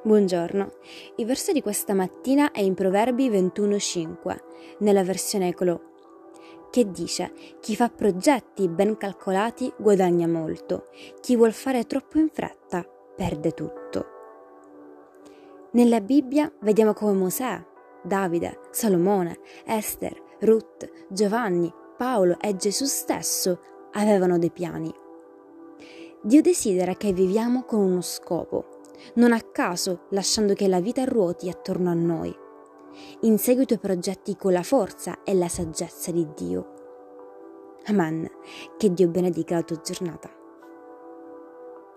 Buongiorno, il verso di questa mattina è in Proverbi 21.5, nella versione Ecolo, che dice chi fa progetti ben calcolati guadagna molto, chi vuol fare troppo in fretta perde tutto. Nella Bibbia vediamo come Mosè, Davide, Salomone, Esther, Ruth, Giovanni, Paolo e Gesù stesso avevano dei piani. Dio desidera che viviamo con uno scopo non a caso lasciando che la vita ruoti attorno a noi. Insegui i tuoi progetti con la forza e la saggezza di Dio. Amen. Che Dio benedica la tua giornata.